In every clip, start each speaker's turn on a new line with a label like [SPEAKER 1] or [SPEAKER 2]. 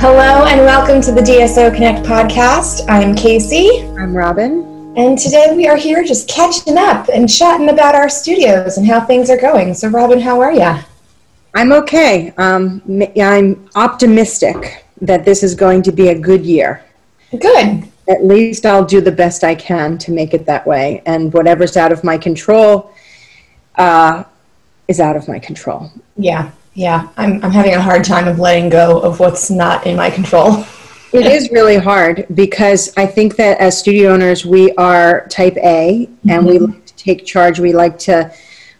[SPEAKER 1] Hello and welcome to the DSO Connect podcast. I'm Casey.
[SPEAKER 2] I'm Robin.
[SPEAKER 1] And today we are here just catching up and chatting about our studios and how things are going. So, Robin, how are you?
[SPEAKER 2] I'm okay. Um, I'm optimistic that this is going to be a good year.
[SPEAKER 1] Good.
[SPEAKER 2] At least I'll do the best I can to make it that way. And whatever's out of my control uh, is out of my control.
[SPEAKER 1] Yeah, yeah, I'm, I'm having a hard time of letting go of what's not in my control.
[SPEAKER 2] it is really hard because I think that as studio owners, we are type A mm-hmm. and we mm-hmm. like to take charge. We like to,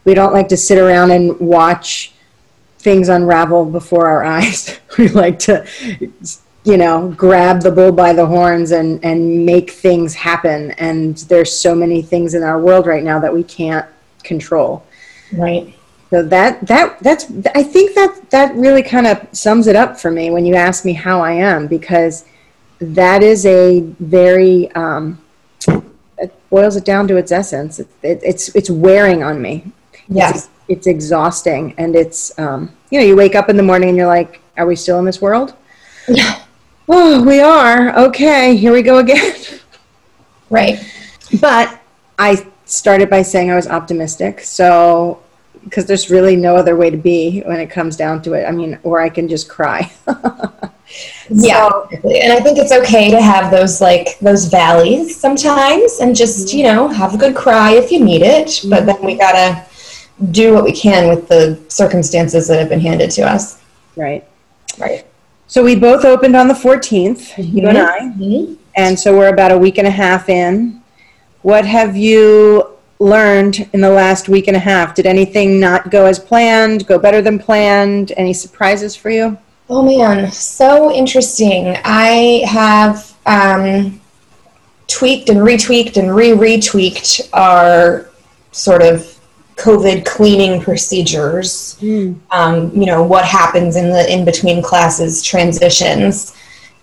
[SPEAKER 2] we don't like to sit around and watch things unravel before our eyes. we like to, you know, grab the bull by the horns and, and make things happen. And there's so many things in our world right now that we can't control.
[SPEAKER 1] Right.
[SPEAKER 2] So that that that's I think that that really kind of sums it up for me when you ask me how I am because that is a very um, it boils it down to its essence. It, it, it's it's wearing on me.
[SPEAKER 1] Yes,
[SPEAKER 2] it's, it's exhausting, and it's um, you know you wake up in the morning and you're like, are we still in this world?
[SPEAKER 1] Yeah.
[SPEAKER 2] Oh, we are. Okay, here we go again.
[SPEAKER 1] Right.
[SPEAKER 2] But I started by saying I was optimistic, so because there's really no other way to be when it comes down to it. I mean, or I can just cry.
[SPEAKER 1] yeah, and I think it's okay to have those like those valleys sometimes, and just you know have a good cry if you need it. But then we gotta do what we can with the circumstances that have been handed to us.
[SPEAKER 2] Right.
[SPEAKER 1] Right.
[SPEAKER 2] So we both opened on the 14th, mm-hmm. you and I, mm-hmm. and so we're about a week and a half in. What have you learned in the last week and a half? Did anything not go as planned, go better than planned? Any surprises for you?
[SPEAKER 1] Oh man, so interesting. I have um, tweaked and retweaked and re retweaked our sort of COVID cleaning procedures. Mm. Um, you know what happens in the in between classes transitions.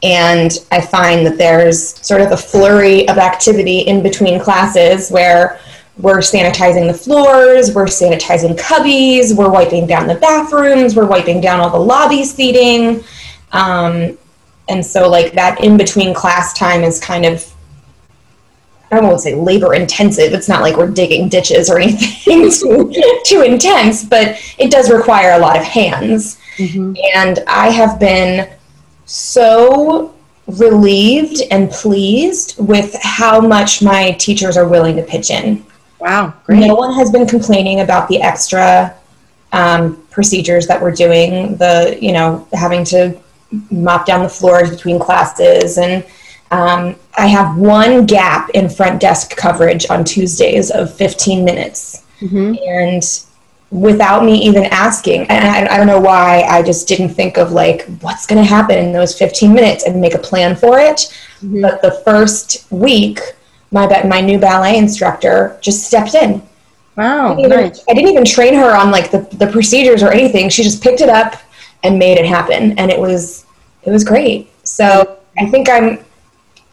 [SPEAKER 1] And I find that there's sort of a flurry of activity in between classes where we're sanitizing the floors, we're sanitizing cubbies, we're wiping down the bathrooms, we're wiping down all the lobby seating. Um, and so, like, that in between class time is kind of, I won't say labor intensive. It's not like we're digging ditches or anything too, too intense, but it does require a lot of hands. Mm-hmm. And I have been so relieved and pleased with how much my teachers are willing to pitch in.
[SPEAKER 2] Wow,
[SPEAKER 1] great. No one has been complaining about the extra um, procedures that we're doing, the, you know, having to mop down the floors between classes. And um, I have one gap in front desk coverage on Tuesdays of 15 minutes. Mm-hmm. And without me even asking, and I, I, don't know why I just didn't think of like what's going to happen in those 15 minutes and make a plan for it. Mm-hmm. But the first week, my my new ballet instructor just stepped in.
[SPEAKER 2] Wow,
[SPEAKER 1] I didn't, even,
[SPEAKER 2] nice.
[SPEAKER 1] I didn't even train her on like the, the procedures or anything. She just picked it up and made it happen, and it was it was great. So I think I'm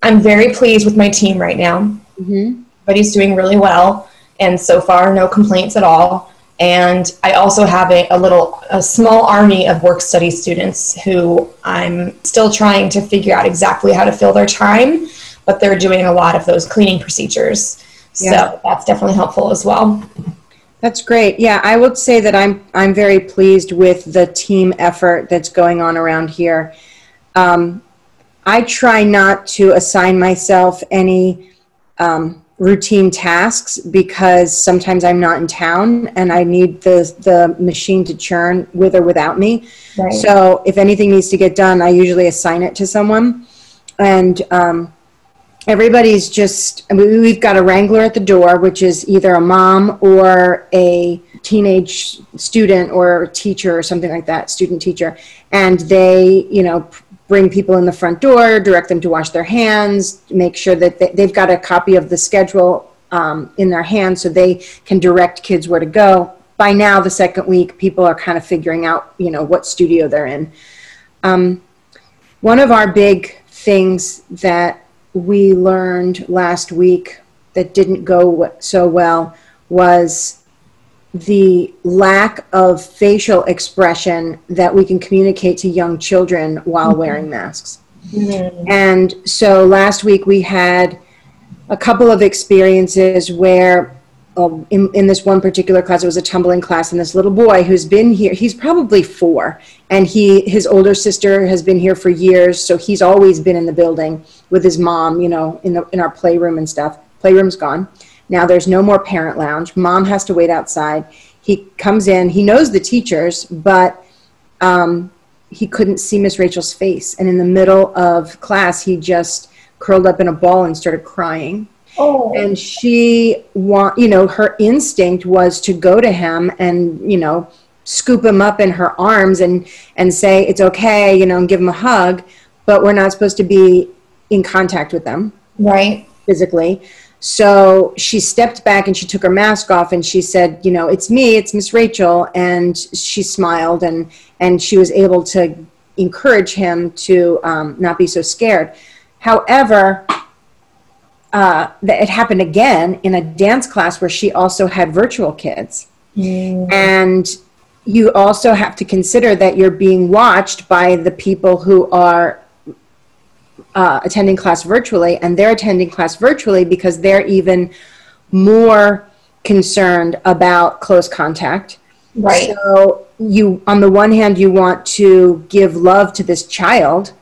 [SPEAKER 1] I'm very pleased with my team right now. Mm-hmm. But he's doing really well, and so far no complaints at all. And I also have a, a little a small army of work study students who I'm still trying to figure out exactly how to fill their time but they're doing a lot of those cleaning procedures. Yeah. So that's definitely helpful as well.
[SPEAKER 2] That's great. Yeah, I would say that I'm I'm very pleased with the team effort that's going on around here. Um, I try not to assign myself any um, routine tasks because sometimes I'm not in town and I need the the machine to churn with or without me. Right. So if anything needs to get done, I usually assign it to someone. And um, everybody's just I mean, we've got a wrangler at the door which is either a mom or a teenage student or teacher or something like that student teacher. And they you know bring people in the front door direct them to wash their hands make sure that they, have got a copy of the schedule um, in their hands so they can direct kids where to go. By now the second week people are kind of figuring out you know what studio they're in. Um, one of our big things that we learned last week that didn't go so well was the lack of facial expression that we can communicate to young children while mm-hmm. wearing masks. Mm-hmm. And so last week we had a couple of experiences where um, in, in this one particular class, it was a tumbling class, and this little boy who's been here, he's probably four, and he his older sister has been here for years, so he's always been in the building with his mom, you know, in the in our playroom and stuff. Playroom's gone. Now there's no more parent lounge. Mom has to wait outside. He comes in. He knows the teachers, but um, he couldn't see Miss Rachel's face. And in the middle of class, he just curled up in a ball and started crying. Oh. And she want, you know, her instinct was to go to him and, you know, scoop him up in her arms and and say it's okay, you know, and give him a hug. But we're not supposed to be in contact with them,
[SPEAKER 1] right?
[SPEAKER 2] Physically. So she stepped back and she took her mask off and she said, you know, it's me, it's Miss Rachel. And she smiled and, and she was able to encourage him to um, not be so scared. However, uh, it happened again in a dance class where she also had virtual kids. Mm. And you also have to consider that you're being watched by the people who are uh, attending class virtually, and they're attending class virtually because they're even more concerned about close contact.
[SPEAKER 1] Right.
[SPEAKER 2] So you, on the one hand, you want to give love to this child,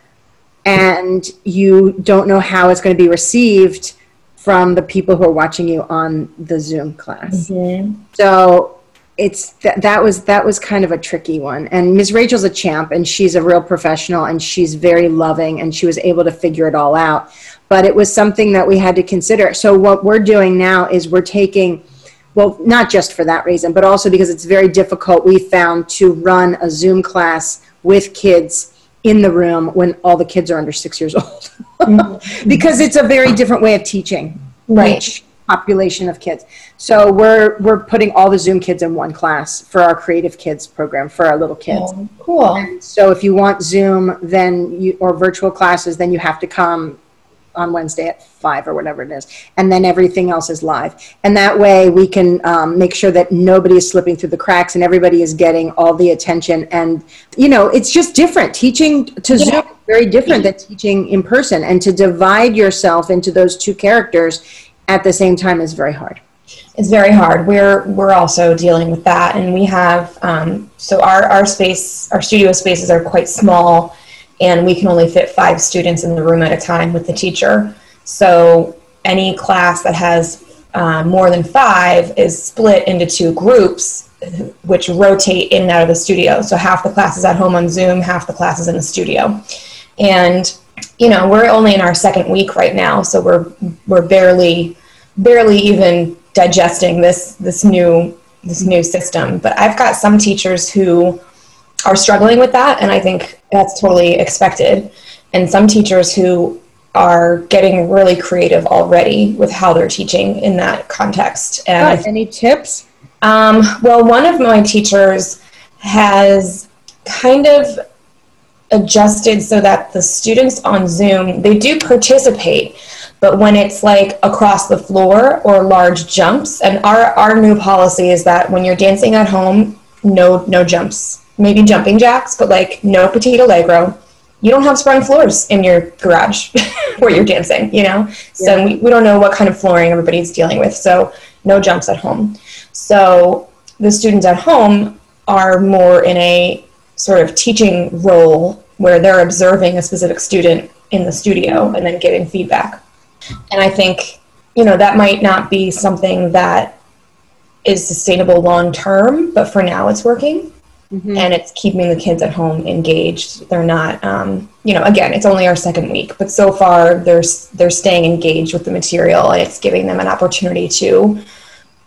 [SPEAKER 2] and you don't know how it's going to be received from the people who are watching you on the Zoom class. Mm-hmm. So it's th- that was that was kind of a tricky one. And ms rachel's a champ and she's a real professional and she's very loving and she was able to figure it all out. But it was something that we had to consider. So what we're doing now is we're taking well not just for that reason but also because it's very difficult we found to run a zoom class with kids in the room when all the kids are under six years old. Mm-hmm. because it's a very different way of teaching.
[SPEAKER 1] Right
[SPEAKER 2] population of kids. So we're we're putting all the Zoom kids in one class for our Creative Kids program for our little kids.
[SPEAKER 1] Oh, cool. And
[SPEAKER 2] so if you want Zoom, then you or virtual classes, then you have to come on Wednesday at five or whatever it is, and then everything else is live. And that way, we can um, make sure that nobody is slipping through the cracks and everybody is getting all the attention. And you know, it's just different. Teaching to yeah. Zoom very different than teaching in person, and to divide yourself into those two characters at the same time is very hard.
[SPEAKER 1] It's very hard. We're we're also dealing with that, and we have um, so our our space, our studio spaces are quite small, and we can only fit five students in the room at a time with the teacher. So any class that has uh, more than five is split into two groups, which rotate in and out of the studio. So half the classes at home on Zoom, half the classes in the studio, and you know we're only in our second week right now, so we're we're barely barely even digesting this this new this new system. But I've got some teachers who are struggling with that, and I think that's totally expected. And some teachers who are getting really creative already with how they're teaching in that context.
[SPEAKER 2] And any tips?
[SPEAKER 1] Um, well, one of my teachers has kind of adjusted so that the students on Zoom they do participate, but when it's like across the floor or large jumps, and our, our new policy is that when you're dancing at home, no no jumps. Maybe jumping jacks, but like no petit allegro. You don't have sprung floors in your garage where you're dancing, you know? So yeah. we, we don't know what kind of flooring everybody's dealing with. So no jumps at home. So the students at home are more in a sort of teaching role where they're observing a specific student in the studio and then giving feedback. And I think, you know, that might not be something that is sustainable long term, but for now it's working. Mm-hmm. And it's keeping the kids at home engaged. They're not, um, you know, again, it's only our second week, but so far they're they're staying engaged with the material, and it's giving them an opportunity to,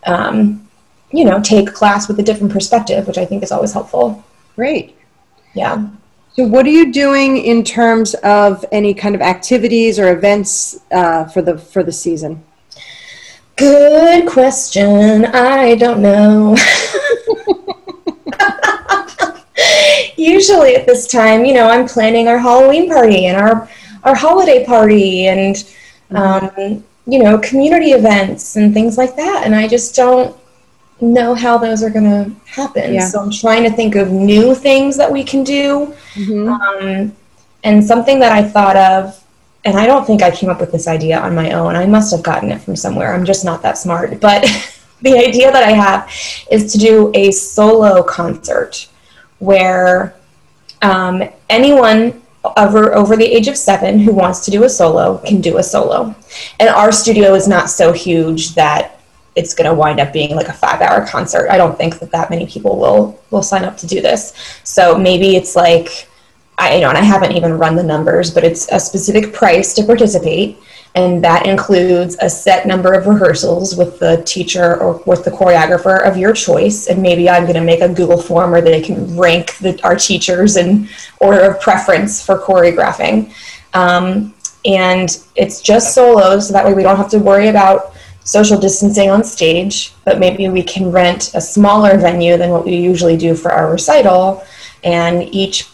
[SPEAKER 1] um, you know, take class with a different perspective, which I think is always helpful.
[SPEAKER 2] Great.
[SPEAKER 1] Yeah.
[SPEAKER 2] So, what are you doing in terms of any kind of activities or events uh, for the for the season?
[SPEAKER 1] Good question. I don't know. Usually at this time, you know, I'm planning our Halloween party and our our holiday party and um, you know community events and things like that, and I just don't know how those are going to happen.
[SPEAKER 2] Yeah.
[SPEAKER 1] So I'm trying to think of new things that we can do.
[SPEAKER 2] Mhm.
[SPEAKER 1] Um, and something that I thought of, and I don't think I came up with this idea on my own. I must have gotten it from somewhere. I'm just not that smart. But the idea that I have is to do a solo concert where um, anyone over over the age of seven who wants to do a solo can do a solo. And our studio is not so huge that it's going to wind up being like a five hour concert. I don't think that that many people will will sign up to do this. So maybe it's like I you know, and I haven't even run the numbers, but it's a specific price to participate, and that includes a set number of rehearsals with the teacher or with the choreographer of your choice. And maybe I'm going to make a Google form where they can rank the, our teachers in order of preference for choreographing. Um, and it's just solos, so that way we don't have to worry about social distancing on stage, but maybe we can rent a smaller venue than what we usually do for our recital, and each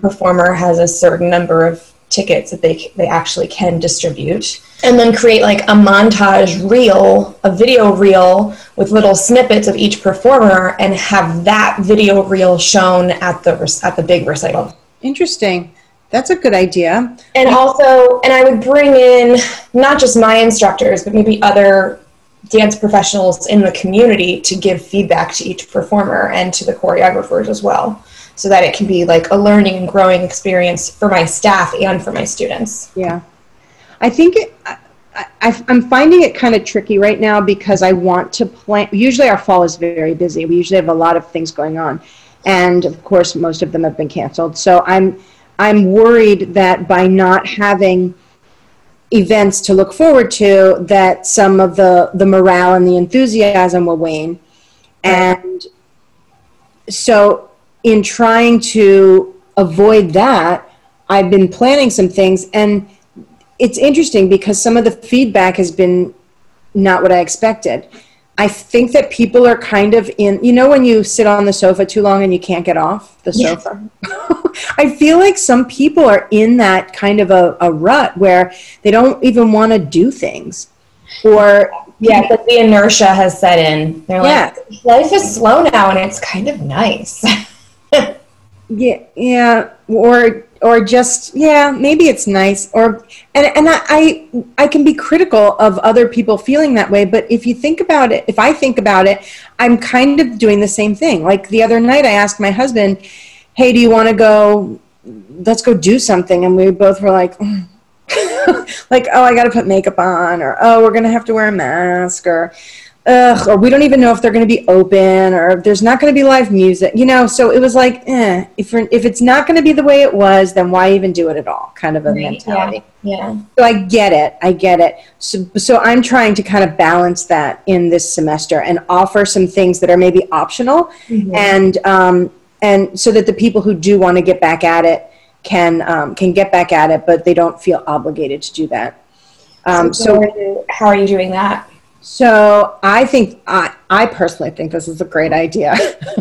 [SPEAKER 1] performer has a certain number of tickets that they they actually can distribute. And then create like a montage reel a video reel with little snippets of each performer and have that video reel shown at the at the big recital.
[SPEAKER 2] Interesting. That's a good idea.
[SPEAKER 1] and also and i would bring in not just my instructors but maybe other dance professionals in the community to give feedback to each performer and to the choreographers as well so that it can be like a learning and growing experience for my staff and for my students
[SPEAKER 2] Yeah. I think it, I, I, I'm finding it kind of tricky right now because I want to plan. Usually, our fall is very busy. We usually have a lot of things going on, and of course, most of them have been canceled. So I'm I'm worried that by not having events to look forward to, that some of the the morale and the enthusiasm will wane, and so in trying to avoid that, I've been planning some things and it's interesting because some of the feedback has been not what I expected. I think that people are kind of in, you know, when you sit on the sofa too long and you can't get off the
[SPEAKER 1] Yes.
[SPEAKER 2] sofa? I feel like some people are in that kind of a, a rut where they don't even want to do things. Or,
[SPEAKER 1] yeah because the inertia has set in they're
[SPEAKER 2] Yeah.
[SPEAKER 1] like life is slow now and it's kind of nice
[SPEAKER 2] yeah, yeah, or or just yeah, maybe it's nice. Or and and I, I I can be critical of other people feeling that way, but if you think about it, if I think about it, I'm kind of doing the same thing. Like the other night, I asked my husband, "Hey, do you want to go? Let's go do something," and we both were like. "Mm." like oh i gotta put makeup on or oh we're gonna have to wear a mask or ugh, or we don't even know if they're going to be open, or if there's not going to be live music, you know. So it was like, eh, if we're, if it's not going to be the way it was, then why even do it at all? Kind of a mentality.
[SPEAKER 1] yeah yeah.
[SPEAKER 2] So I get it, I get it. So so I'm trying to kind of balance that in this semester and offer some things that are maybe optional, and um, and so that the people who do want to get back at it can um, can get back at it, but they don't feel obligated to do that. Um,
[SPEAKER 1] so,
[SPEAKER 2] so
[SPEAKER 1] how are you doing that
[SPEAKER 2] so I think I, I personally think this is a great idea,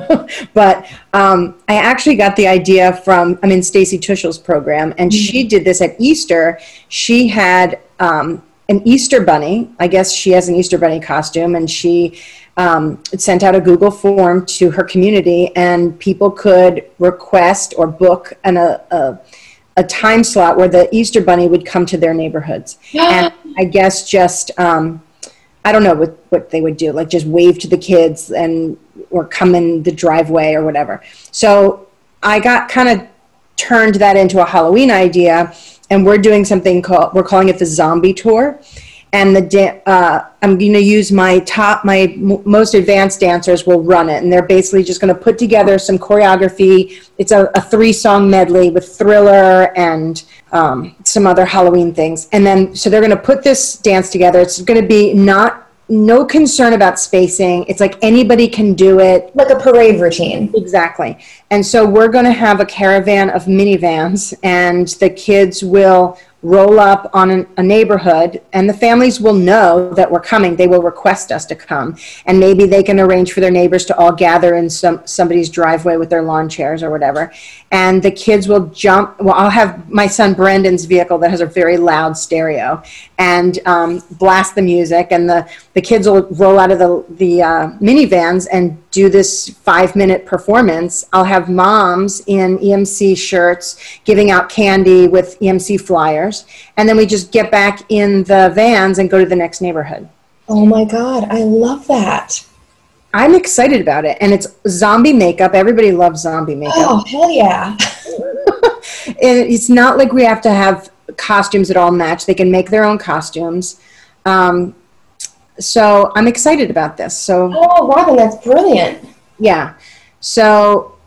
[SPEAKER 2] but um, I actually got the idea from I'm in Stacy Tuschel's program, and she did this at Easter. She had um, an Easter bunny. I guess she has an Easter bunny costume, and she um, sent out a Google form to her community, and people could request or book an, a, a a time slot where the Easter bunny would come to their neighborhoods, and I guess just um, I don't know what, what they would do, like just wave to the kids and or come in the driveway or whatever. So I got kind of turned that into a Halloween idea, and we're doing something called we're calling it the Zombie Tour. And the uh, I'm going to use my top, my m- most advanced dancers will run it, and they're basically just going to put together some choreography. It's a, a three song medley with Thriller and um, some other Halloween things, and then so they're going to put this dance together. It's going to be not no concern about spacing. It's like anybody can do it.
[SPEAKER 1] like a parade routine
[SPEAKER 2] Exactly. And so we're going to have a caravan of minivans, and the kids will roll up on an, a neighborhood and the families will know that we're coming. They will request us to come. And maybe they can arrange for their neighbors to all gather in some somebody's driveway with their lawn chairs or whatever and the kids will jump well i'll have my son brendan's vehicle that has a very loud stereo and um, blast the music and the, the kids will roll out of the, the uh, minivans and do this five minute performance i'll have moms in emc shirts giving out candy with emc flyers and then we just get back in the vans and go to the next neighborhood.
[SPEAKER 1] Oh my God, I love that.
[SPEAKER 2] I'm excited about it. And it's zombie makeup. Everybody loves zombie makeup.
[SPEAKER 1] Oh, hell yeah.
[SPEAKER 2] it's not like we have to have costumes that all match. They can make their own costumes. Um, so I'm excited about this. So
[SPEAKER 1] Oh, Robin, that's brilliant.
[SPEAKER 2] Yeah. So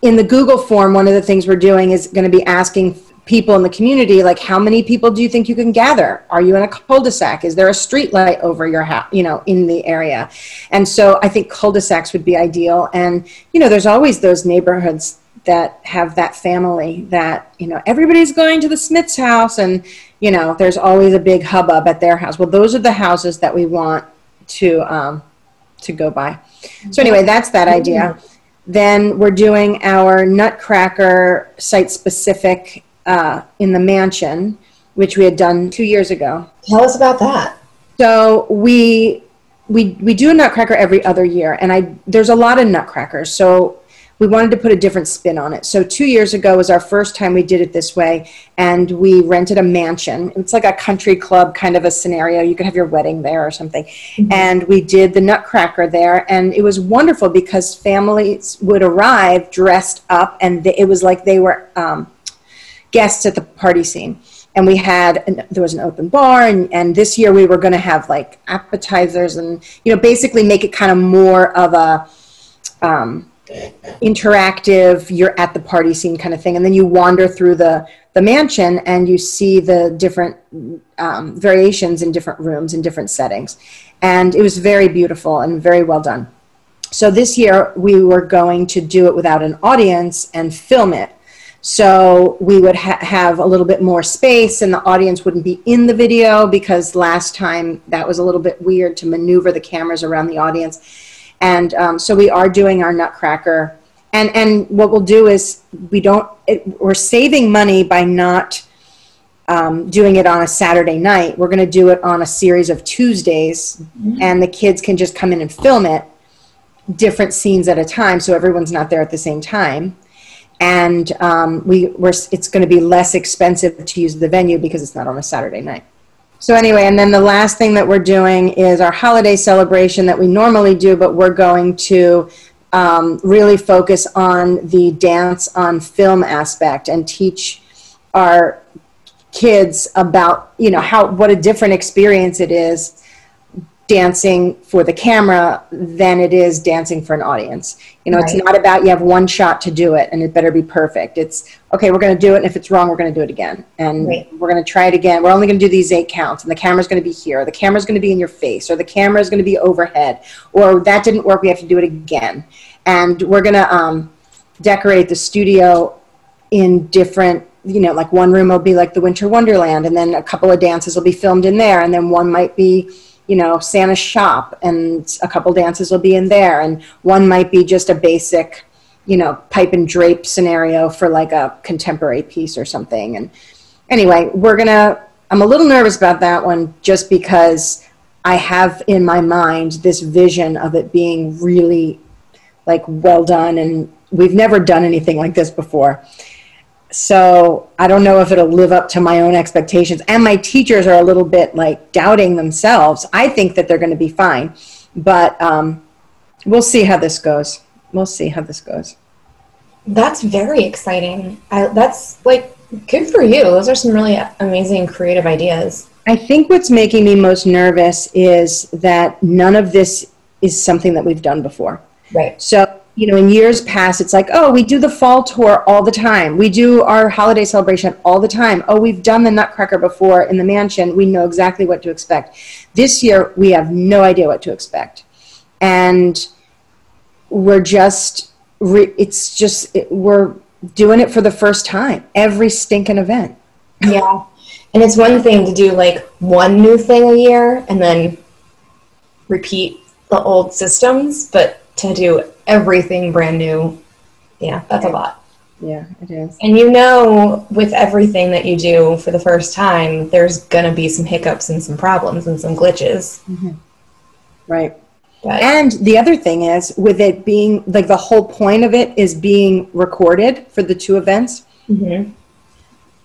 [SPEAKER 2] in the Google form, one of the things we're doing is going to be asking people in the community like how many people do you think you can gather? Are you in a cul-de-sac? Is there a street light over your house you know in the area? And so i think cul-de-sacs would be ideal. And you know there's always those neighborhoods that have that family that you know everybody's going to the smith's house and you know there's always a big hubbub at their house. Well those are the houses that we want to um, to go by. So anyway that's that idea. Then we're doing our nutcracker site specific uh, in the mansion, which we had done two years ago.
[SPEAKER 1] Tell us about that.
[SPEAKER 2] So we we we do a nutcracker every other year, and I there's a lot of nutcrackers. So we wanted to put a different spin on it. So two years ago was our first time we did it this way, and we rented a mansion. It's like a country club kind of a scenario. You could have your wedding there or something, mm-hmm. and we did the nutcracker there, and it was wonderful because families would arrive dressed up, and it was like they were. Um, guests at the party scene. And we had an, there was an open bar and, and this year we were going to have like appetizers and you know basically make it kind of more of a um, interactive you're at the party scene kind of thing. And then you wander through the the mansion and you see the different um, variations in different rooms in different settings. And it was very beautiful and very well done. So this year we were going to do it without an audience and film it so we would ha- have a little bit more space and the audience wouldn't be in the video because last time that was a little bit weird to maneuver the cameras around the audience. And um, so we are doing our Nutcracker. And, and what we'll do is we don't, it, we're saving money by not um, doing it on a Saturday night. We're going to do it on a series of Tuesdays, mm-hmm. and the kids can just come in and film it different scenes at a time so everyone's not there at the same time and um, we we're, it's going to be less expensive to use the venue because it's not on a Saturday night. So anyway, and then the last thing that we're doing is our holiday celebration that we normally do, but we're going to um, really focus on the dance on film aspect and teach our kids about you know how what a different experience it is dancing for the camera than it is dancing for an audience. You know, right. it's not about you have one shot to do it and it better be perfect. It's okay, we're going to do it, and if it's wrong, we're going to do it again, and right. we're going to try it again. We're only going to do these eight counts, and the camera's going to be here, the camera's going to be in your face, or the camera's going to be overhead, or that didn't work, we have to do it again, and we're going to um, decorate the studio in different you know, like one room will be like the Winter Wonderland, and then a couple of dances will be filmed in there, and then one might be you know, Santa's shop and a couple dances will be in there. And one might be just a basic, you know, pipe and drape scenario for like a contemporary piece or something. And anyway, we're to, I'm a little nervous about that one just because I have in my mind this vision of it being really like well done. And we've never done anything like this before so I don't know if it'll live up to my own expectations. And my teachers are a little bit like doubting themselves. I think that they're going to be fine, but um, we'll see how this goes. We'll see how this goes.
[SPEAKER 1] That's very exciting. I, that's like good for you. Those are some really amazing creative ideas.
[SPEAKER 2] I think what's making me most nervous is that none of this is something that we've done before.
[SPEAKER 1] Right.
[SPEAKER 2] So you know, in years past, it's like, oh, we do the fall tour all the time. We do our holiday celebration all the time. Oh, we've done the Nutcracker before in the mansion. We know exactly what to expect. This year, we have no idea what to expect. And we're just, it's just, we're doing it for the first time, every stinking event.
[SPEAKER 1] Yeah. And it's one thing to do like one new thing a year and then repeat the old systems, but to do everything brand new, yeah, that's a lot.
[SPEAKER 2] Yeah, it is.
[SPEAKER 1] And you know, with everything that you do for the first time, there's going to be some hiccups and some problems and some glitches.
[SPEAKER 2] Mm-hmm. Right.
[SPEAKER 1] But
[SPEAKER 2] And the other thing is, with it being like the whole point of it is being recorded for the two events,
[SPEAKER 1] Mhm.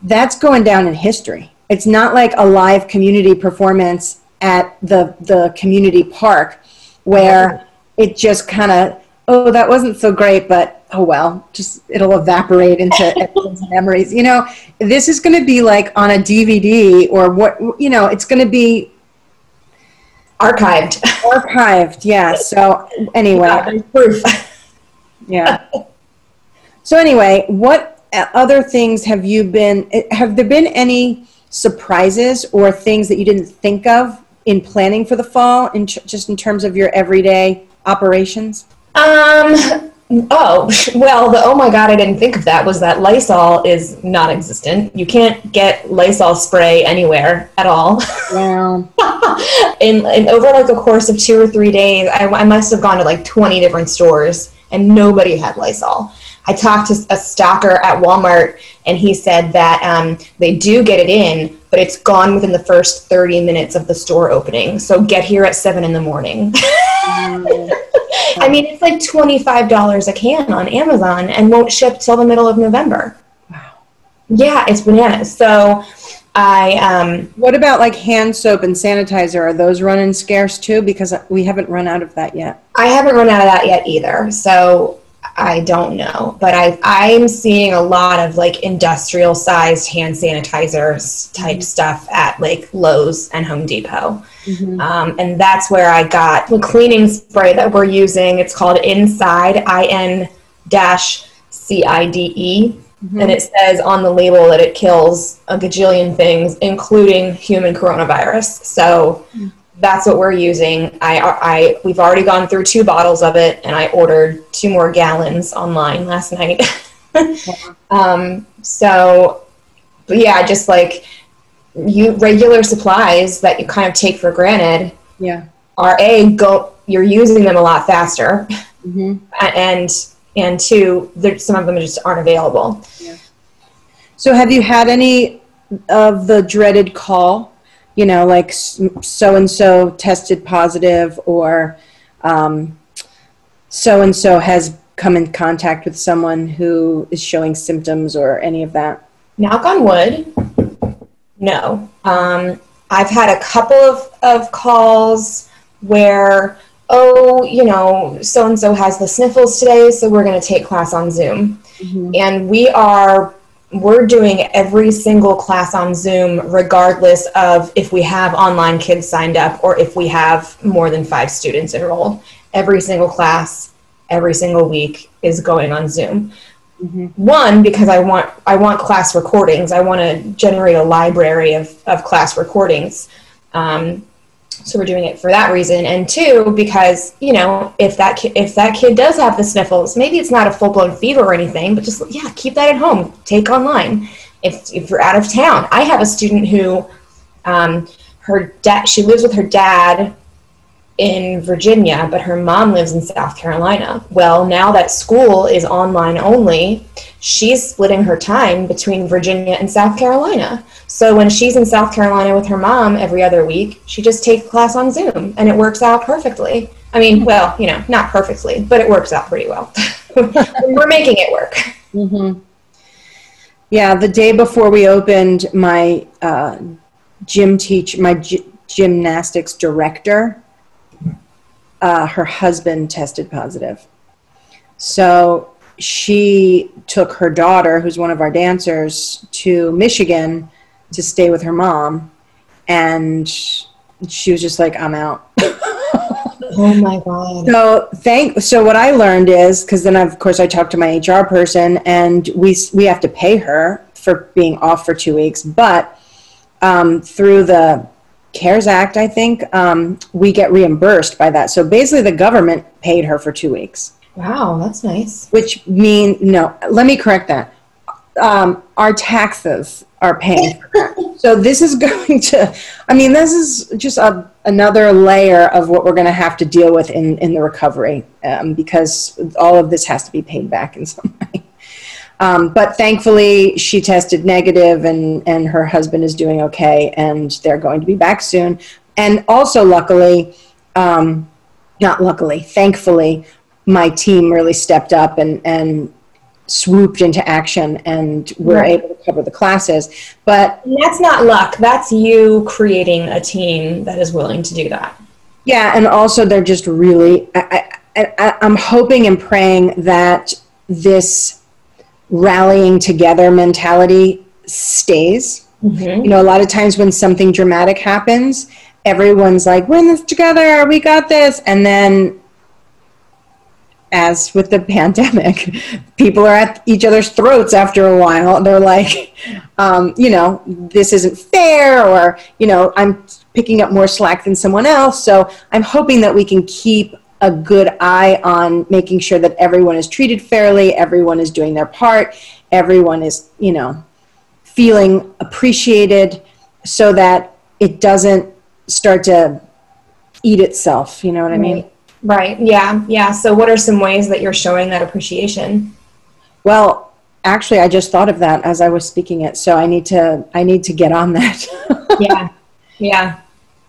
[SPEAKER 2] that's going down in history. It's not like a live community performance at the the community park where it just kind of oh that wasn't so great but oh well just it'll evaporate into everyone's memories you know this is going to be like on a dvd or what you know it's going to be
[SPEAKER 1] archived.
[SPEAKER 2] archived yeah so anyway
[SPEAKER 1] Yeah, proof.
[SPEAKER 2] yeah. So anyway, what other things have you been? Have there been any surprises or things that you didn't think of in planning for the fall, in ch- just in terms of your everyday operations?
[SPEAKER 1] Um. Oh well, the oh my god, I didn't think of that. Was that Lysol is non-existent. You can't get Lysol spray anywhere at all.
[SPEAKER 2] Well,
[SPEAKER 1] in, in over like a course of two or three days, I, I must have gone to like twenty different stores, and nobody had Lysol. I talked to a stocker at Walmart, and he said that um, they do get it in, but it's gone within the first thirty minutes of the store opening. So get here at seven in the morning. I mean, it's like $25 a can on Amazon and won't ship till the middle of November.
[SPEAKER 2] Wow.
[SPEAKER 1] Yeah, it's bananas. So I, um,
[SPEAKER 2] what about like hand soap and sanitizer? Are those running scarce too? Because we haven't run out of that yet.
[SPEAKER 1] I haven't run out of that yet either. So I don't know. But I, I'm seeing a lot of like industrial sized hand sanitizers type mm-hmm. stuff at like Lowe's and Home Depot. Mm-hmm. Um, and that's where I got the cleaning spray that we're using. It's called Inside, I N dash C I D E. Mm-hmm. And it says on the label that it kills a gajillion things, including human coronavirus. So that's what we're using. I, I, we've already gone through two bottles of it, and I ordered two more gallons online last night. um, so, but yeah, just like you regular supplies that you kind of take for granted
[SPEAKER 2] Yeah.
[SPEAKER 1] are a go you're using them a lot faster
[SPEAKER 2] mm-hmm.
[SPEAKER 1] and and two there, some of them just aren't available Yeah.
[SPEAKER 2] So, have you had any of the dreaded call? You know, like so and so tested positive, or so and so has come in contact with someone who is showing symptoms, or any of that.
[SPEAKER 1] knock on wood no. Um, i've had a couple of, of calls where oh you know so and so has the sniffles today so we're going to take class on zoom. And we are we're doing every single class on zoom regardless of if we have online kids signed up or if we have more than five students enrolled. Every single class every single week is going on zoom. One because i want i want class recordings. I want to generate a library of, of class recordings. Um, so we're doing it for that reason. And two because you know if that ki- if that kid does have the sniffles maybe it's not a full-blown fever or anything but just yeah keep that at home. Take online. If, if you're out of town. I have a student who um, her dad she lives with her dad in Virginia, but her mom lives in South Carolina. Well, now that school is online only, she's splitting her time between Virginia and South Carolina. So when she's in South Carolina with her mom every other week, she just takes class on Zoom and it works out perfectly. I mean, well, you know, not perfectly, but it works out pretty well. We're making it work.
[SPEAKER 2] Mm-hmm. Yeah, the day before we opened, my uh, gym teach, my gy- gymnastics director, uh, her husband tested positive. So she took her daughter, who's one of our dancers, to Michigan to stay with her mom, and she was just like, "I'm out."
[SPEAKER 1] Oh my God.
[SPEAKER 2] So thank. So what I learned is because then of course I talked to my HR person and we we have to pay her for being off for two weeks, but um, through the CARES Act, I think um, we get reimbursed by that. So basically, the government paid her for two weeks,
[SPEAKER 1] Wow, that's nice.
[SPEAKER 2] which mean no. Let me correct that. um, our taxes are paying so this is going to, I mean, this is just a, another layer of what we're going to have to deal with in, in the recovery um, because all of this has to be paid back in some way. Um, but thankfully, she tested negative and, and her husband is doing okay, and they're going to be back soon. And also, luckily, um, not luckily, thankfully, my team really stepped up and, and swooped into action and were right. able to cover the classes. But
[SPEAKER 1] and that's not luck. That's you creating a team that is willing to do that.
[SPEAKER 2] Yeah, and also they're just really. I, I, I'm hoping and praying that this rallying together mentality stays. Mm-hmm. You know, a lot of times when something dramatic happens, everyone's like, "We're in this together. We got this," and then as with the pandemic, people are at each other's throats after a while. They're like, um, you know, this isn't fair, or, you know, I'm picking up more slack than someone else. So I'm hoping that we can keep a good eye on making sure that everyone is treated fairly, everyone is doing their part, everyone is, you know, feeling appreciated so that it doesn't start to eat itself. You know what I mean?
[SPEAKER 1] Right. Yeah. Yeah. So, what are some ways that you're showing that appreciation?
[SPEAKER 2] Well, actually, I just thought of that as I was speaking it. So I need to I need to get on that.
[SPEAKER 1] yeah. Yeah.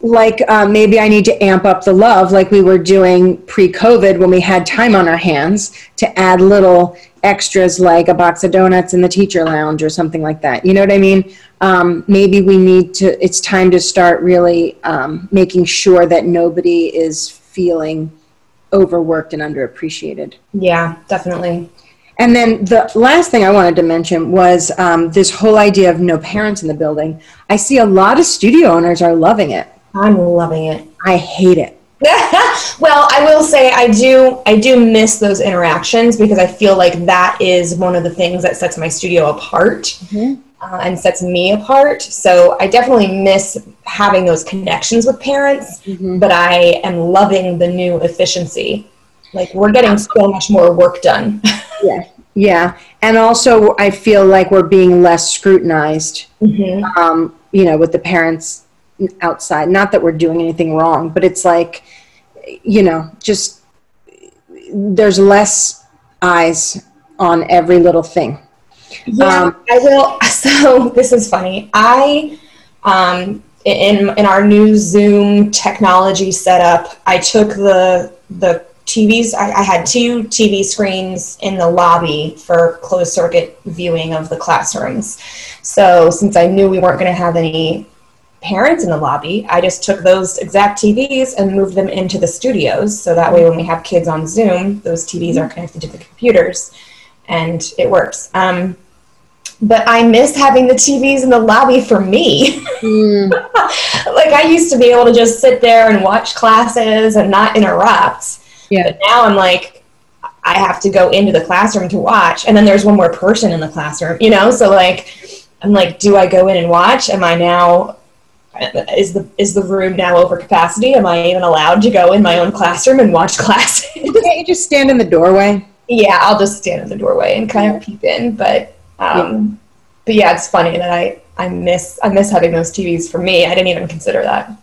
[SPEAKER 2] Like uh, maybe I need to amp up the love, like we were doing pre-COVID when we had time on our hands, to add little extras like a box of donuts in the teacher lounge or something like that. You know what I mean? Um, maybe we need to. It's time to start really um, making sure that nobody is feeling overworked and underappreciated.
[SPEAKER 1] Yeah, definitely.
[SPEAKER 2] And then the last thing I wanted to mention was um, this whole idea of no parents in the building. I see a lot of studio owners are loving it.
[SPEAKER 1] I'm loving it.
[SPEAKER 2] I hate it.
[SPEAKER 1] well, I will say I do I do miss those interactions because I feel like that is one of the things that sets my studio apart. Mm-hmm uh, and sets me apart. So I definitely miss having those connections with parents, mm-hmm. but I am loving the new efficiency. Like we're getting so much more work done.
[SPEAKER 2] yeah. Yeah. And also I feel like we're being less scrutinized, mm-hmm. um, you know, with the parents outside. Not that we're doing anything wrong, but it's like, you know, just there's less eyes on every little thing.
[SPEAKER 1] Yeah, um, I will. So this is funny. I, um, in in our new Zoom technology setup, I took the the TVs. I, I had two TV screens in the lobby for closed circuit viewing of the classrooms. So since I knew we weren't going to have any parents in the lobby, I just took those exact TVs and moved them into the studios. So that way, when we have kids on Zoom, those TVs are connected to the computers, and it works. Um, but I miss having the TVs in the lobby for me. Mm. like I used to be able to just sit there and watch classes and not interrupt. Yeah. But now I'm like, I have to go into the classroom to watch, and then there's one more person in the classroom, you know. So like, I'm like, do I go in and watch? Am I now? Is the is the room now over capacity? Am I even allowed to go in my own classroom and watch classes?
[SPEAKER 2] Can't you just stand in the doorway?
[SPEAKER 1] Yeah, I'll just stand in the doorway and kind of peep in, but um. But yeah, it's funny that I, I miss I miss having those TVs for me. I didn't even consider that.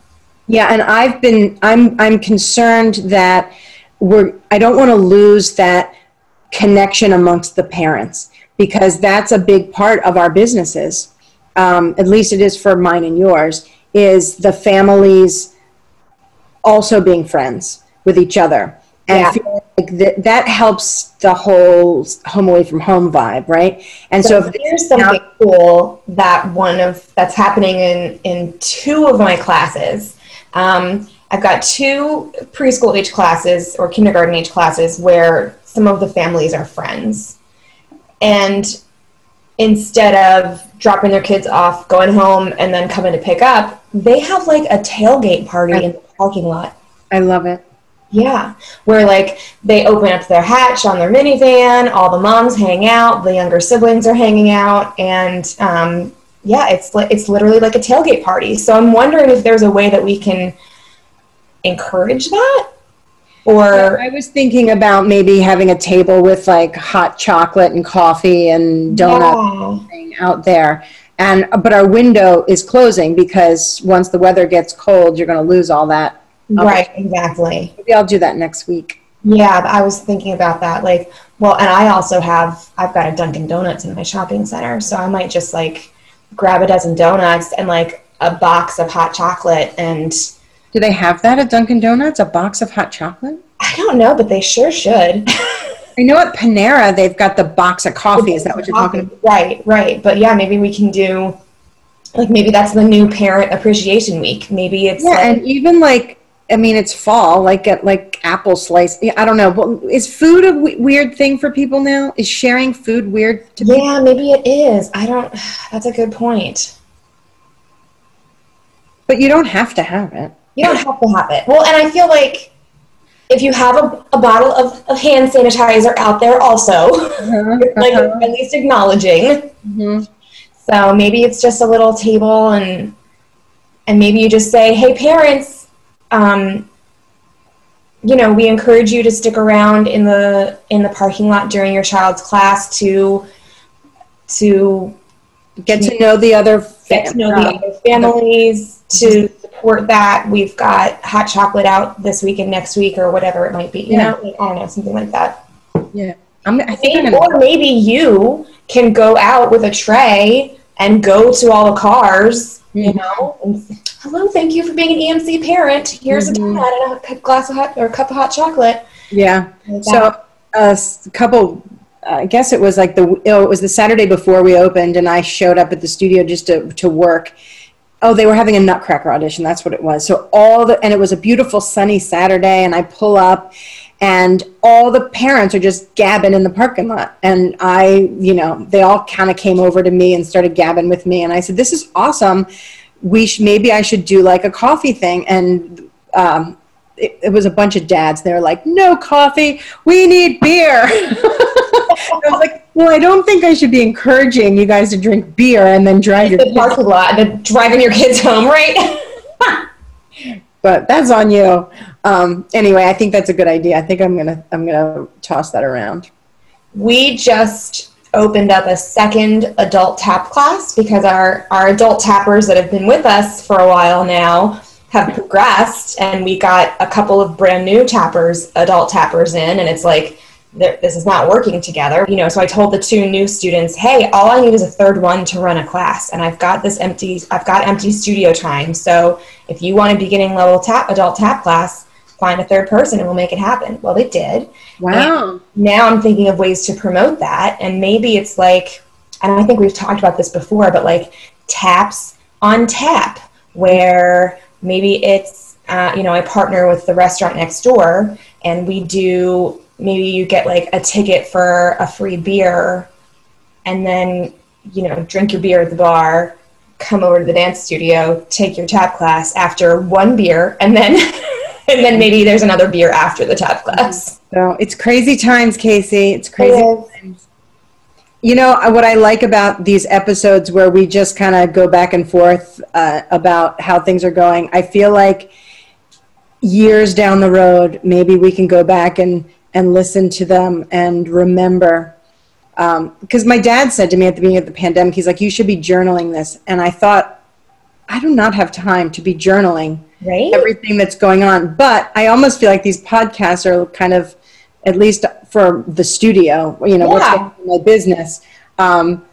[SPEAKER 2] Yeah, and I've been I'm I'm concerned that we're I don't want to lose that connection amongst the parents because that's a big part of our businesses. Um, at least it is for mine and yours. Is the families also being friends with each other and yeah. Like that, that helps the whole home away from home vibe right?
[SPEAKER 1] And so, so if here's something now, cool that one of that's happening in in two of my classes. Um, i've got two preschool age classes or kindergarten age classes where some of the families are friends. And instead of dropping their kids off going home and then coming to pick up they have like a tailgate party in the parking lot.
[SPEAKER 2] I love it
[SPEAKER 1] yeah, where like they open up their hatch on their minivan, all the moms hang out, the younger siblings are hanging out, and um, yeah, it's li- it's literally like a tailgate party. So I'm wondering if there's a way that we can encourage that. Or
[SPEAKER 2] I was thinking about maybe having a table with like hot chocolate and coffee and donuts
[SPEAKER 1] Yeah.
[SPEAKER 2] out there. And but our window is closing because once the weather gets cold, you're going to lose all that.
[SPEAKER 1] Right, exactly.
[SPEAKER 2] Maybe I'll do that next week.
[SPEAKER 1] Yeah, I was thinking about that. Like, well, and I also have, I've got a Dunkin' Donuts in my shopping center. So I might just like grab a dozen donuts and like a box of hot chocolate. And
[SPEAKER 2] Do they have that at Dunkin' Donuts? A box of hot chocolate?
[SPEAKER 1] I don't know, but they sure should.
[SPEAKER 2] I know at Panera they've got the box of coffee. Is that what you're talking about?
[SPEAKER 1] Right, right. But yeah, maybe we can do, like, maybe that's the new parent appreciation week. Maybe it's
[SPEAKER 2] Yeah,
[SPEAKER 1] like,
[SPEAKER 2] and even like I mean, it's fall. Like at like apple slice. Yeah, I don't know. Is food a w- weird thing for people now? Is sharing food weird to people?
[SPEAKER 1] yeah, maybe it is. I don't, that's a good point.
[SPEAKER 2] But you don't have to have it.
[SPEAKER 1] You don't have to have it. Well, and I feel like if you have a, a bottle of, of hand sanitizer out there also, like
[SPEAKER 2] Uh-huh.
[SPEAKER 1] at least acknowledging.
[SPEAKER 2] Mhm.
[SPEAKER 1] So maybe it's just a little table and and maybe you just say, "Hey parents, um, you know, we encourage you to stick around in the in the parking lot during your child's class to to
[SPEAKER 2] Get to know the other.
[SPEAKER 1] get to know the other families to support that. We've got hot chocolate out this week and next week or whatever it might be. You
[SPEAKER 2] Yeah.
[SPEAKER 1] know, like, I don't know, something like that.
[SPEAKER 2] Yeah, I'm, I think
[SPEAKER 1] Maybe, or maybe you can go out with a tray and go to all the cars, you
[SPEAKER 2] Mhm.
[SPEAKER 1] know, and hello, thank you for being an EMC parent. Here's
[SPEAKER 2] Mhm.
[SPEAKER 1] a and a glass of hot or a cup of hot chocolate.
[SPEAKER 2] Yeah.
[SPEAKER 1] Like
[SPEAKER 2] So a s- couple, I guess it was like the oh, it was the Saturday before we opened, and I showed up at the studio just to to work. Oh, they were having a Nutcracker audition. That's what it was. So all the and it was a beautiful sunny Saturday, and I pull up, and all the parents are just gabbing in the parking lot, and I, you know, they all kind of came over to me and started gabbing with me, and I said, "This is awesome. We sh- maybe I should do like a coffee thing." And um, it, it was a bunch of dads. They were like, "No coffee. We need beer." I was like, "Well, I don't think I should be encouraging you guys to drink beer and then drive your
[SPEAKER 1] the parking lot and driving your kids home, right?
[SPEAKER 2] but that's on you. Um, anyway, I think that's a good idea. I think I'm gonna I'm gonna toss that around.
[SPEAKER 1] we just opened up a second adult tap class because our, our adult tappers that have been with us for a while now have progressed and we got a couple of brand new tappers adult tappers in and it's like this is not working together you know so i told the two new students hey all i need is a third one to run a class and i've got this empty i've got empty studio time so if you want a beginning level tap adult tap class find a third person and we'll make it happen. Well they did
[SPEAKER 2] Wow.
[SPEAKER 1] now I'm thinking of ways to promote that. And maybe it's like, and I think we've talked about this before, but like taps on tap, where maybe it's, uh, you know, I partner with the restaurant next door and we do, maybe you get like a ticket for a free beer and then, you know, drink your beer at the bar, come over to the dance studio, take your tap class after one beer, and then, and then maybe there's another beer after the tap class.
[SPEAKER 2] So it's crazy times, Casey. It's crazy
[SPEAKER 1] It is.
[SPEAKER 2] times. You know uh, what I like about these episodes where we just kind of go back and forth uh, about how things are going. I feel like years down the road, maybe we can go back and and listen to them and remember. Because my dad said to me at the beginning of the pandemic, he's like, "You should be journaling this," and I thought, I do not have time to be journaling
[SPEAKER 1] Right?
[SPEAKER 2] everything that's going on. But I almost feel like these podcasts are kind of, at least for the studio, you know,
[SPEAKER 1] Yeah.
[SPEAKER 2] going in my business, um,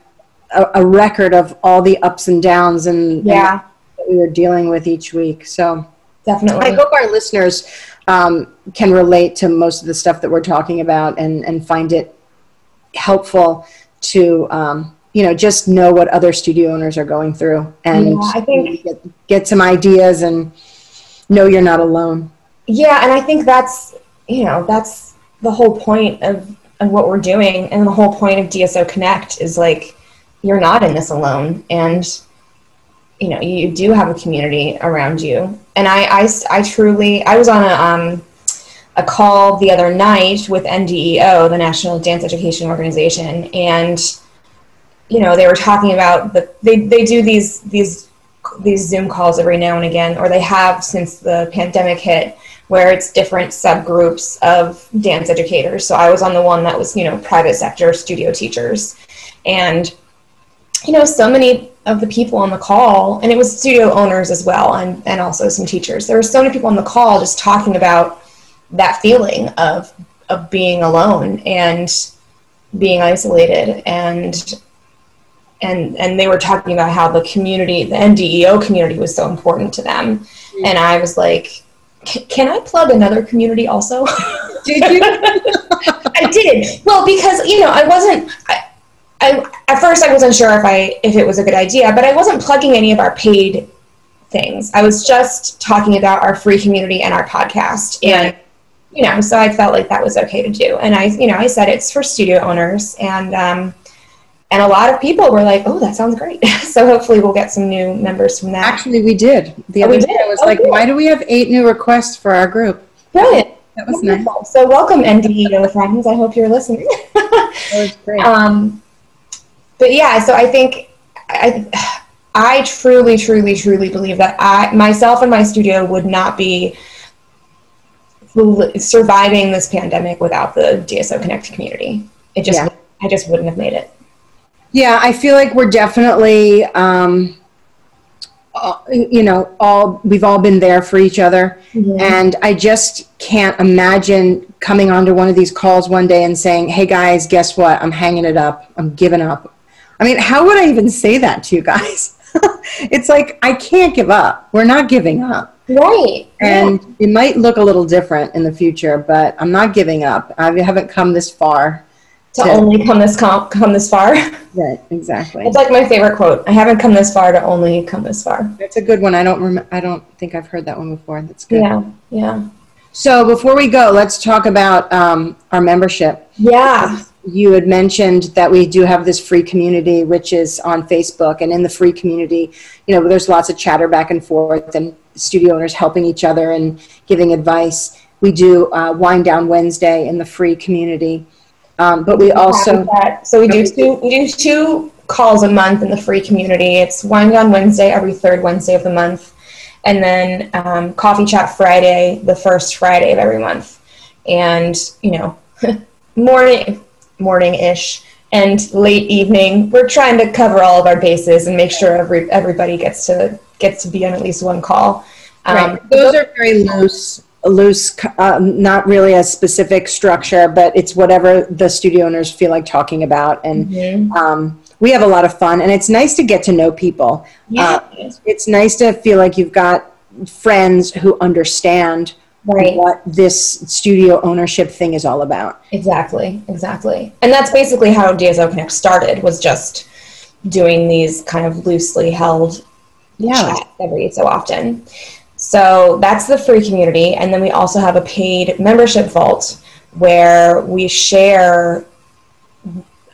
[SPEAKER 2] a, a record of all the ups and downs and,
[SPEAKER 1] Yeah.
[SPEAKER 2] and we were dealing with each week. So
[SPEAKER 1] Definitely.
[SPEAKER 2] I hope our listeners um, can relate to most of the stuff that we're talking about and, and find it helpful to, um, you know, just know what other studio owners are going through and
[SPEAKER 1] Yeah, I think-
[SPEAKER 2] get, get some ideas and know you're not alone.
[SPEAKER 1] yeah, and I think that's you know that's the whole point of of what we're doing, and the whole point of DSO Connect is like you're not in this alone, and you know you do have a community around you. And I I, I truly I was on a um a call the other night with NDEO, the National Dance Education Organization, and you know they were talking about the they, they do these these these Zoom calls every now and again, or they have since the pandemic hit, where it's different subgroups of dance educators. So I was on the one that was, you know, private sector studio teachers. And, you know, so many of the people on the call, and it was studio owners as well, and, and also some teachers. There were so many people on the call just talking about that feeling of of being alone and being isolated and and and they were talking about how the community the ndeo community was so important to them. Mm-hmm. and i was like can i plug another community also?
[SPEAKER 2] Did you?
[SPEAKER 1] I did. Well because you know i wasn't I, I at first i wasn't sure if i if it was a good idea but i wasn't plugging any of our paid things. I was just talking about our free community and our podcast. And you know so i felt like that was okay to do. And i you know i said it's for studio owners and um and a lot of people were like, "Oh, that sounds great." so hopefully, we'll get some new members from that.
[SPEAKER 2] Actually, we did. The oh, other day, I was oh, like, cool. "Why do we have eight new requests for our group?"
[SPEAKER 1] Brilliant. That was Wonderful. nice. So, welcome, NDEO friends. I hope you're listening. that was great. Um, but yeah, so I think I, I truly, truly, truly believe that I, myself and my studio would not be surviving this pandemic without the DSO Connect community. It just, yeah. I just wouldn't have made it.
[SPEAKER 2] Yeah, I feel like we're definitely, um, uh, you know, all we've all been there for each other, mm-hmm. and I just can't imagine coming onto one of these calls one day and saying, "Hey guys, guess what? I'm hanging it up. I'm giving up." I mean, how would I even say that to you guys? it's like I can't give up. We're not giving up.
[SPEAKER 1] Right.
[SPEAKER 2] And yeah. it might look a little different in the future, but I'm not giving up. I haven't come this far
[SPEAKER 1] to, to only come this com- come this far.
[SPEAKER 2] Right, exactly.
[SPEAKER 1] It's like my favorite quote. I haven't come this far to only come this far.
[SPEAKER 2] That's a good one. I don't rem- I don't think I've heard that one before. That's good.
[SPEAKER 1] Yeah, yeah.
[SPEAKER 2] So before we go, let's talk about um, our membership.
[SPEAKER 1] Yeah.
[SPEAKER 2] You had mentioned that we do have this free community, which is on Facebook, and in the free community, you know, there's lots of chatter back and forth, and studio owners helping each other and giving advice. We do uh, Wind Down Wednesday in the free community um, but we also
[SPEAKER 1] so we do two we do two calls a month in the free community. It's Wind Down Wednesday every third Wednesday of the month, and then um, Coffee Chat Friday the first Friday of every month. And you know, morning morning ish and late evening. We're trying to cover all of our bases and make sure every everybody gets to gets to be on at least one call.
[SPEAKER 2] Um, right. Those are very loose loose, um, not really a specific structure, but it's whatever the studio owners feel like talking about. And mm-hmm. um, we have a lot of fun, and it's nice to get to know people. Yeah. Uh, it's nice to feel like you've got friends who understand right. what this studio ownership thing is all about.
[SPEAKER 1] Exactly, exactly. And that's basically how DSO Connect started, was just doing these kind of loosely held yeah. chats every so often. So that's the free community. And then we also have a paid membership vault where we share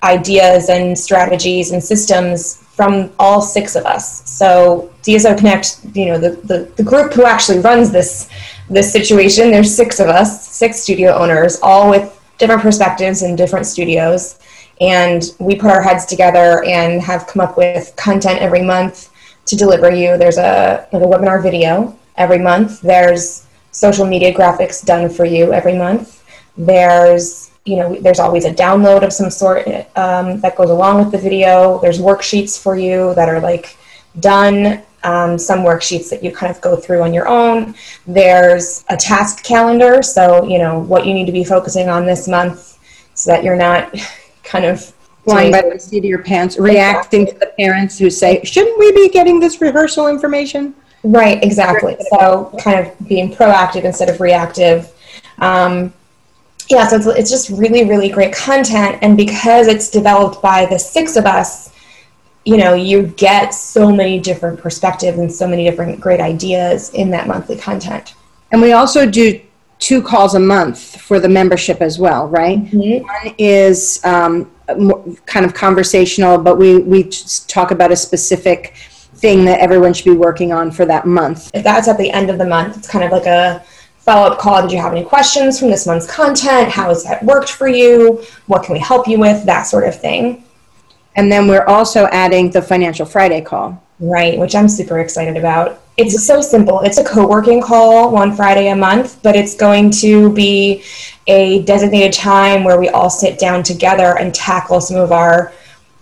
[SPEAKER 1] ideas and strategies and systems from all six of us. So DSO Connect, you know, the, the, the group who actually runs this this situation, there's six of us, six studio owners, all with different perspectives in different studios. And we put our heads together and have come up with content every month to deliver you. There's a, like a webinar video every month. There's social media graphics done for you every month. There's you know there's always a download of some sort um, that goes along with the video. There's worksheets for you that are like done. Um, some worksheets that you kind of go through on your own. There's a task calendar, so you know what you need to be focusing on this month, so that you're not kind of
[SPEAKER 2] flying by the seat of your pants, reacting to the parents who say, "Shouldn't we be getting this rehearsal information?"
[SPEAKER 1] Right, exactly. So kind of being proactive instead of reactive. Um, yeah, so it's, it's just really, really great content. And because it's developed by the six of us, you know, you get so many different perspectives and so many different great ideas in that monthly content.
[SPEAKER 2] And we also do two calls a month for the membership as well, right? Mm-hmm. One is um, kind of conversational, but we, we talk about a specific thing that everyone should be working on for that month.
[SPEAKER 1] If that's at the end of the month, it's kind of like a follow up call. Did you have any questions from this month's content? How has that worked for you? What can we help you with? That sort of thing.
[SPEAKER 2] And then we're also adding the Financial Friday call.
[SPEAKER 1] Right, which I'm super excited about. It's so simple. It's a co working call one Friday a month, but it's going to be a designated time where we all sit down together and tackle some of our,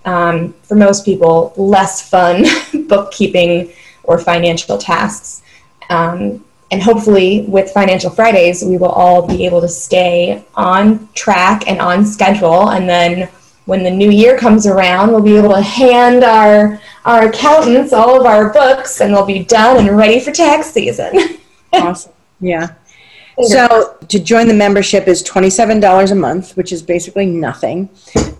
[SPEAKER 1] um, for most people, less fun bookkeeping or financial tasks. Um, and hopefully, with Financial Fridays, we will all be able to stay on track and on schedule. And then when the new year comes around, we'll be able to hand our our accountants all of our books, and they'll be done and ready for tax season.
[SPEAKER 2] awesome. Yeah. So to join the membership is $27 a month, which is basically nothing.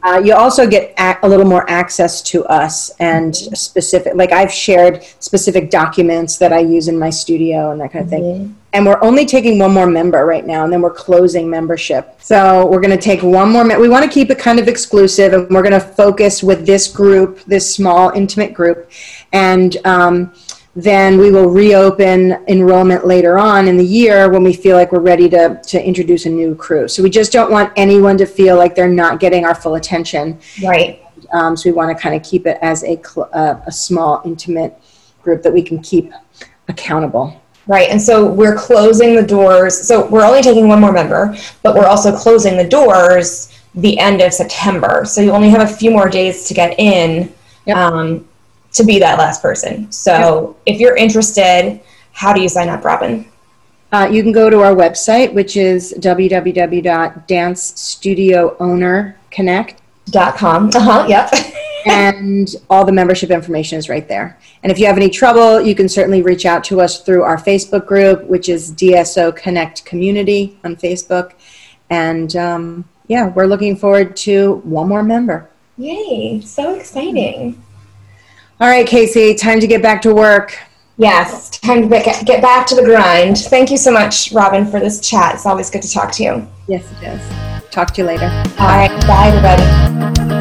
[SPEAKER 2] Uh, you also get a, a, little more access to us and specific, like I've shared specific documents that I use in my studio and that kind of thing. Mm-hmm. And we're only taking one more member right now, and then we're closing membership. So we're going to take one more. Me- we want to keep it kind of exclusive, and we're going to focus with this group, this small, intimate group, and. Um, then we will reopen enrollment later on in the year when we feel like we're ready to, to introduce a new crew. So we just don't want anyone to feel like they're not getting our full attention.
[SPEAKER 1] Right.
[SPEAKER 2] Um, so we want to kind of keep it as a, cl- uh, a small, intimate group that we can keep accountable.
[SPEAKER 1] Right. And so we're closing the doors. So we're only taking one more member, but we're also closing the doors the end of September. So you only have a few more days to get in. Yep. Um, to be that last person. So if you're interested, how do you sign up, Robin?
[SPEAKER 2] Uh, you can go to our website, which is www.dancestudioownerconnect.com.
[SPEAKER 1] Uh huh, yep.
[SPEAKER 2] and all the membership information is right there. And if you have any trouble, you can certainly reach out to us through our Facebook group, which is DSO Connect Community on Facebook. And um, yeah, we're looking forward to one more member.
[SPEAKER 1] Yay, so exciting.
[SPEAKER 2] All right, Casey, time to get back to work.
[SPEAKER 1] Yes, time to get back to the grind. Thank you so much, Robin, for this chat. It's always good to talk to you.
[SPEAKER 2] Yes, it is. Talk to you later.
[SPEAKER 1] All right, bye, everybody.